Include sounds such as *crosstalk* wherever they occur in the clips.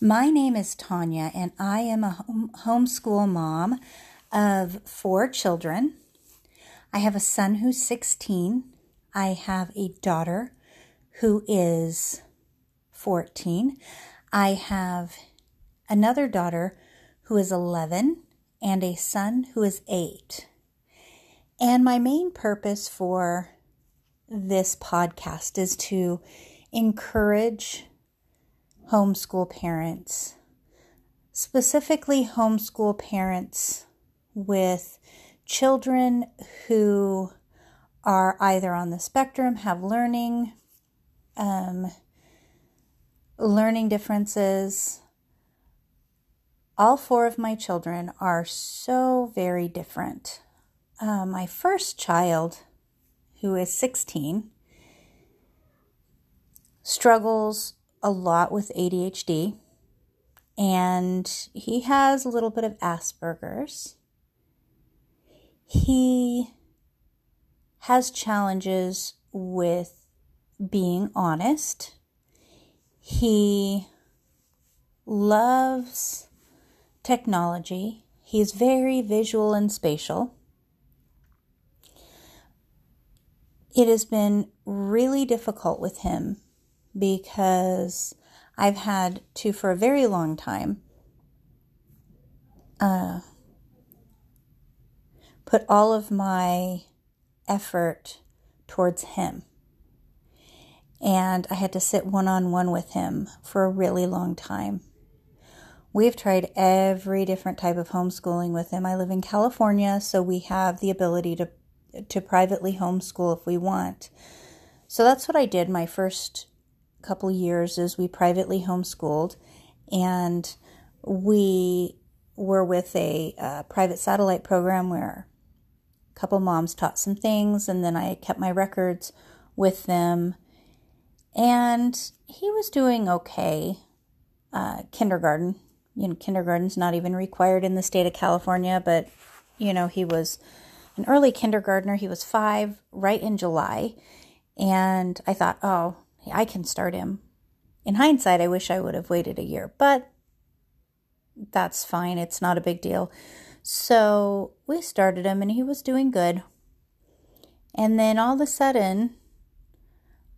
My name is Tanya, and I am a home- homeschool mom of four children. I have a son who's 16. I have a daughter who is 14. I have another daughter who is 11 and a son who is 8. And my main purpose for this podcast is to encourage homeschool parents, specifically homeschool parents with children who are either on the spectrum, have learning, um, learning differences. All four of my children are so very different. Uh, my first child, who is 16, struggles a lot with ADHD and he has a little bit of Asperger's. He has challenges with being honest. He loves technology. He's very visual and spatial. It has been really difficult with him because I've had to, for a very long time, uh, put all of my effort towards him. And I had to sit one on one with him for a really long time. We've tried every different type of homeschooling with him. I live in California, so we have the ability to to privately homeschool if we want. So that's what I did my first couple years is we privately homeschooled and we were with a uh, private satellite program where a couple moms taught some things and then I kept my records with them. And he was doing okay uh, kindergarten. You know kindergarten's not even required in the state of California but you know he was an early kindergartner. He was 5 right in July. And I thought oh I can start him. In hindsight, I wish I would have waited a year, but that's fine. It's not a big deal. So we started him and he was doing good. And then all of a sudden,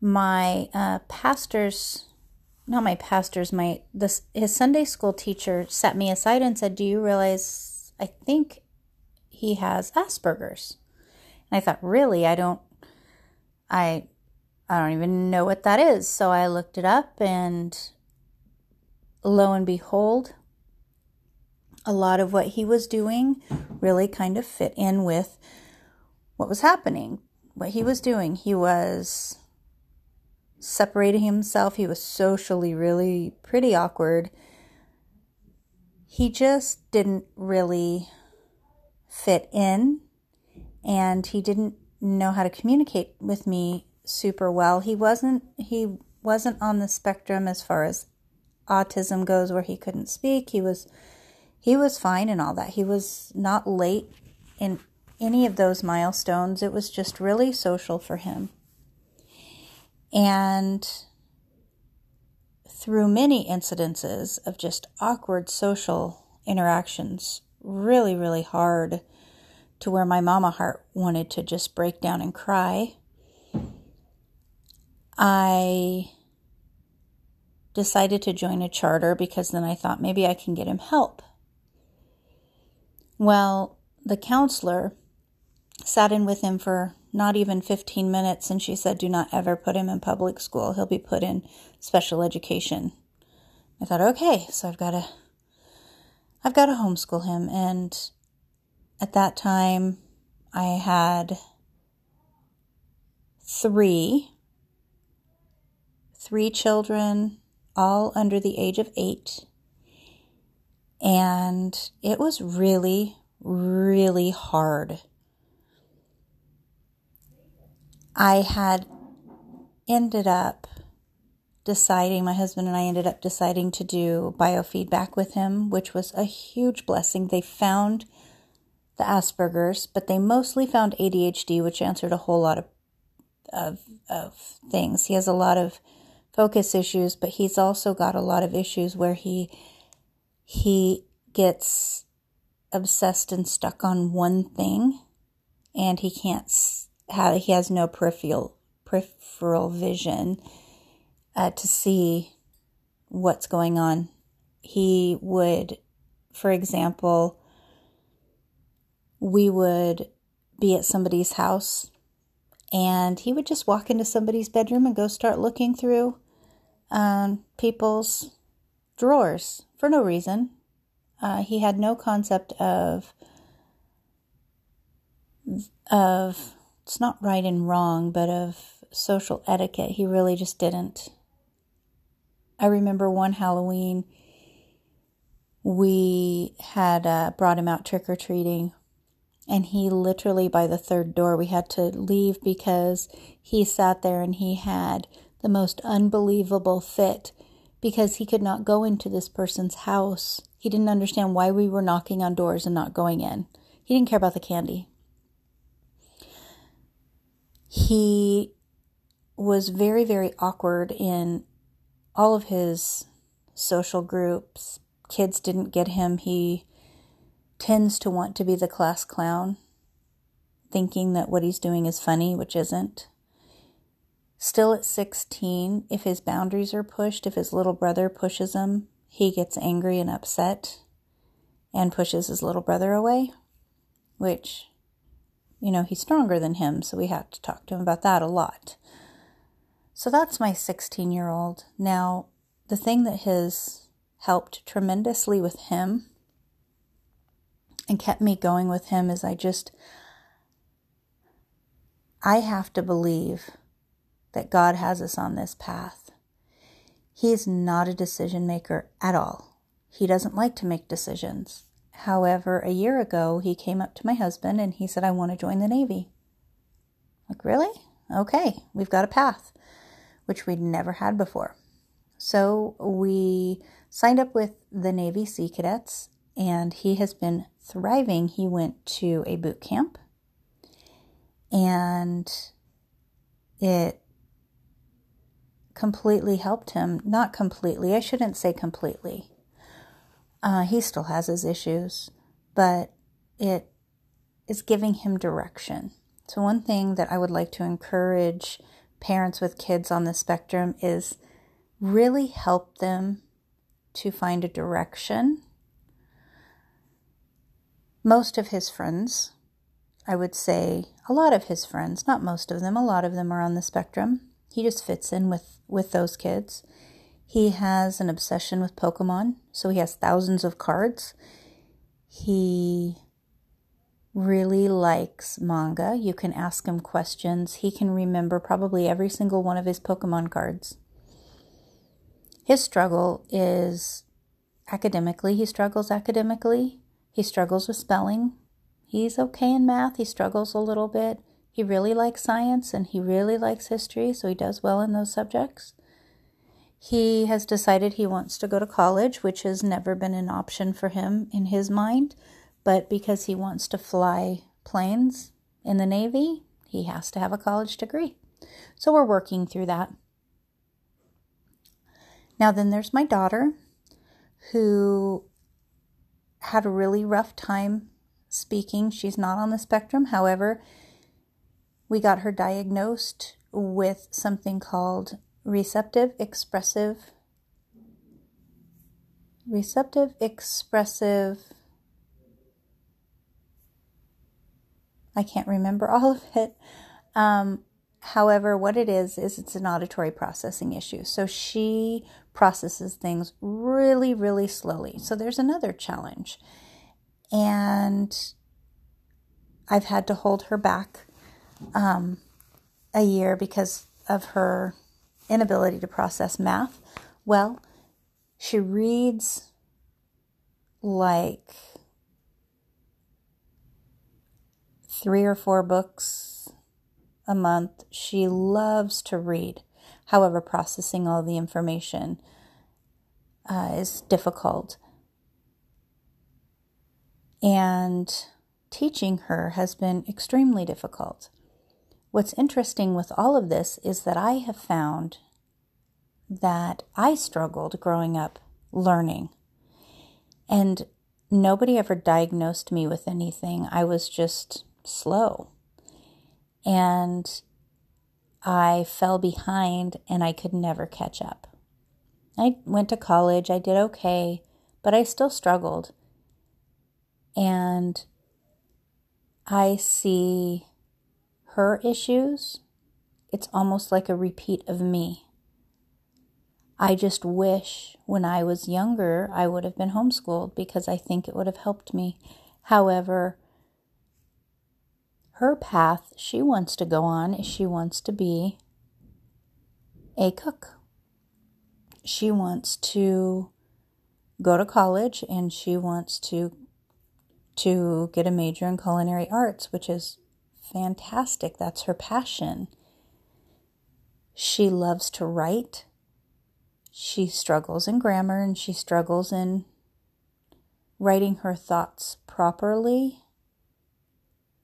my uh, pastor's not my pastor's my this his Sunday school teacher set me aside and said, "Do you realize I think he has Asperger's?" And I thought, "Really? I don't I I don't even know what that is. So I looked it up, and lo and behold, a lot of what he was doing really kind of fit in with what was happening. What he was doing, he was separating himself, he was socially really pretty awkward. He just didn't really fit in, and he didn't know how to communicate with me super well. He wasn't he wasn't on the spectrum as far as autism goes where he couldn't speak. He was he was fine and all that. He was not late in any of those milestones. It was just really social for him. And through many incidences of just awkward social interactions, really, really hard to where my mama heart wanted to just break down and cry. I decided to join a charter because then I thought maybe I can get him help. Well, the counselor sat in with him for not even 15 minutes and she said, Do not ever put him in public school. He'll be put in special education. I thought, okay, so I've got to I've got to homeschool him and at that time I had three three children, all under the age of eight. And it was really, really hard. I had ended up deciding, my husband and I ended up deciding to do biofeedback with him, which was a huge blessing. They found the Asperger's, but they mostly found ADHD, which answered a whole lot of, of, of things. He has a lot of focus issues, but he's also got a lot of issues where he he gets obsessed and stuck on one thing and he can't have he has no peripheral peripheral vision uh, to see what's going on. He would, for example, we would be at somebody's house and he would just walk into somebody's bedroom and go start looking through um, people's drawers for no reason. Uh, he had no concept of of it's not right and wrong, but of social etiquette. He really just didn't. I remember one Halloween we had uh, brought him out trick or treating and he literally, by the third door, we had to leave because he sat there and he had the most unbelievable fit because he could not go into this person's house. He didn't understand why we were knocking on doors and not going in. He didn't care about the candy. He was very, very awkward in all of his social groups. Kids didn't get him. He tends to want to be the class clown, thinking that what he's doing is funny, which isn't. Still at 16, if his boundaries are pushed, if his little brother pushes him, he gets angry and upset and pushes his little brother away, which, you know, he's stronger than him, so we have to talk to him about that a lot. So that's my 16 year old. Now, the thing that has helped tremendously with him and kept me going with him is I just, I have to believe that God has us on this path. He is not a decision maker at all. He doesn't like to make decisions. However, a year ago, he came up to my husband and he said, I want to join the Navy. Like, really? Okay, we've got a path, which we'd never had before. So we signed up with the Navy Sea Cadets, and he has been thriving. He went to a boot camp and it completely helped him. Not completely, I shouldn't say completely. Uh, he still has his issues, but it is giving him direction. So, one thing that I would like to encourage parents with kids on the spectrum is really help them to find a direction most of his friends, I would say a lot of his friends, not most of them, a lot of them are on the spectrum. He just fits in with, with those kids. He has an obsession with Pokemon, so he has thousands of cards. He really likes manga. You can ask him questions. He can remember probably every single one of his Pokemon cards. His struggle is academically, he struggles academically. He struggles with spelling. He's okay in math. He struggles a little bit. He really likes science and he really likes history, so he does well in those subjects. He has decided he wants to go to college, which has never been an option for him in his mind, but because he wants to fly planes in the Navy, he has to have a college degree. So we're working through that. Now, then there's my daughter who had a really rough time speaking. She's not on the spectrum. However, we got her diagnosed with something called receptive expressive receptive expressive I can't remember *laughs* all of it. Um, however, what it is is it's an auditory processing issue. So she processes things really, really slowly. So there's another challenge. And I've had to hold her back um, a year because of her inability to process math. Well, she reads like three or four books a month. She loves to read. However, processing all the information uh, is difficult. And teaching her has been extremely difficult. What's interesting with all of this is that I have found that I struggled growing up learning. And nobody ever diagnosed me with anything. I was just slow. And I fell behind and I could never catch up. I went to college, I did okay, but I still struggled. And I see her issues, it's almost like a repeat of me. I just wish when I was younger I would have been homeschooled because I think it would have helped me. However, her path she wants to go on is she wants to be a cook. She wants to go to college and she wants to to get a major in culinary arts, which is fantastic. That's her passion. She loves to write she struggles in grammar and she struggles in writing her thoughts properly.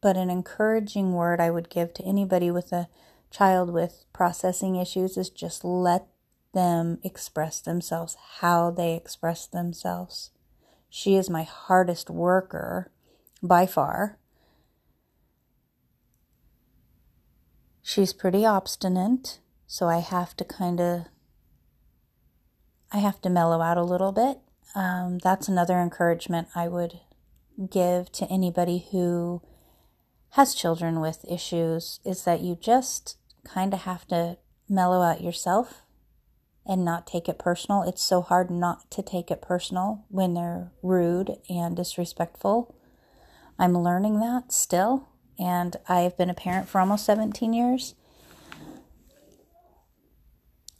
But an encouraging word I would give to anybody with a child with processing issues is just let them express themselves how they express themselves. She is my hardest worker by far. She's pretty obstinate, so I have to kind of I have to mellow out a little bit. Um, that's another encouragement I would give to anybody who has children with issues is that you just kind of have to mellow out yourself and not take it personal. It's so hard not to take it personal when they're rude and disrespectful. I'm learning that still, and I've been a parent for almost 17 years.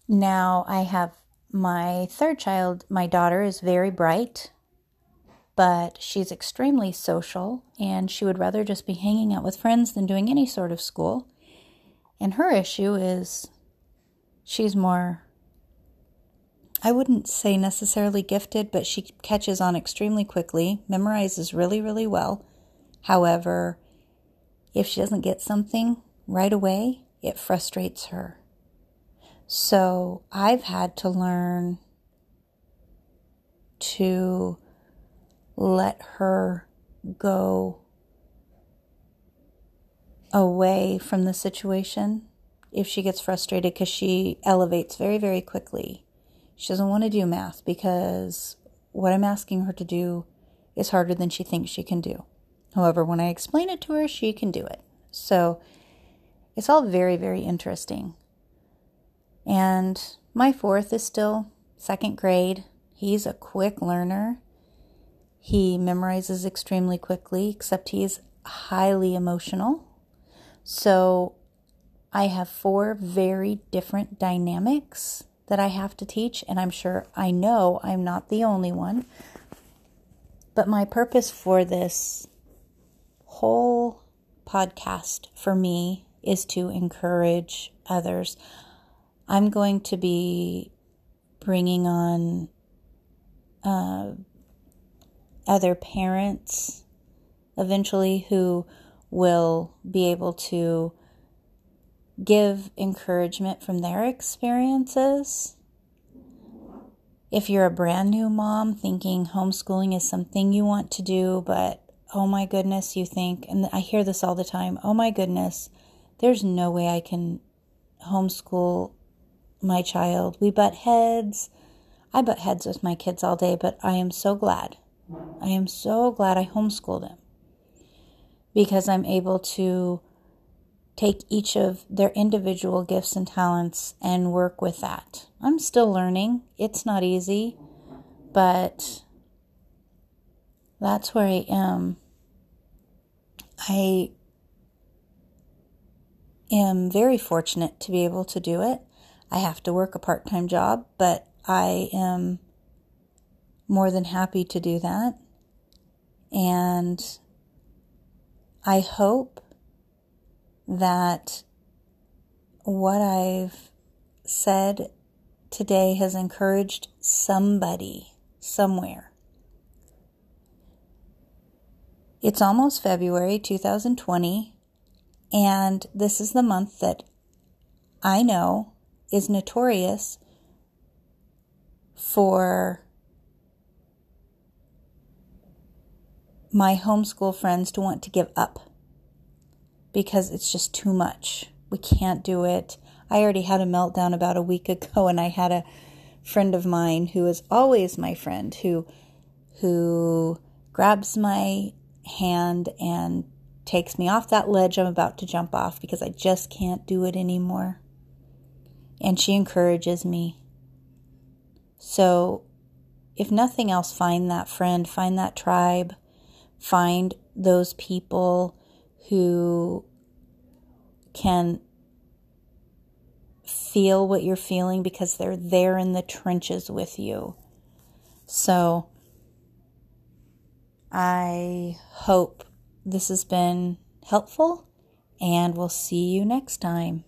Now I have my third child, my daughter, is very bright, but she's extremely social and she would rather just be hanging out with friends than doing any sort of school. And her issue is she's more, I wouldn't say necessarily gifted, but she catches on extremely quickly, memorizes really, really well. However, if she doesn't get something right away, it frustrates her. So I've had to learn to let her go away from the situation if she gets frustrated because she elevates very, very quickly. She doesn't want to do math because what I'm asking her to do is harder than she thinks she can do. However, when I explain it to her, she can do it. So it's all very, very interesting. And my fourth is still second grade. He's a quick learner. He memorizes extremely quickly, except he's highly emotional. So I have four very different dynamics that I have to teach, and I'm sure I know I'm not the only one. But my purpose for this whole podcast for me is to encourage others. I'm going to be bringing on uh, other parents eventually who will be able to give encouragement from their experiences. If you're a brand new mom thinking homeschooling is something you want to do, but oh my goodness, you think, and I hear this all the time, oh my goodness, there's no way I can homeschool my child. We butt heads. I butt heads with my kids all day, but I am so glad. I am so glad I homeschooled them because I'm able to take each of their individual gifts and talents and work with that. I'm still learning. It's not easy, but that's where I am. I am very fortunate to be able to do it. I have to work a part time job, but I am more than happy to do that. And I hope that what I've said today has encouraged somebody somewhere. It's almost February 2020, and this is the month that I know is notorious for my homeschool friends to want to give up because it's just too much. We can't do it. I already had a meltdown about a week ago and I had a friend of mine who is always my friend who who grabs my hand and takes me off that ledge I'm about to jump off because I just can't do it anymore. And she encourages me. So, if nothing else, find that friend, find that tribe, find those people who can feel what you're feeling because they're there in the trenches with you. So, I hope this has been helpful, and we'll see you next time.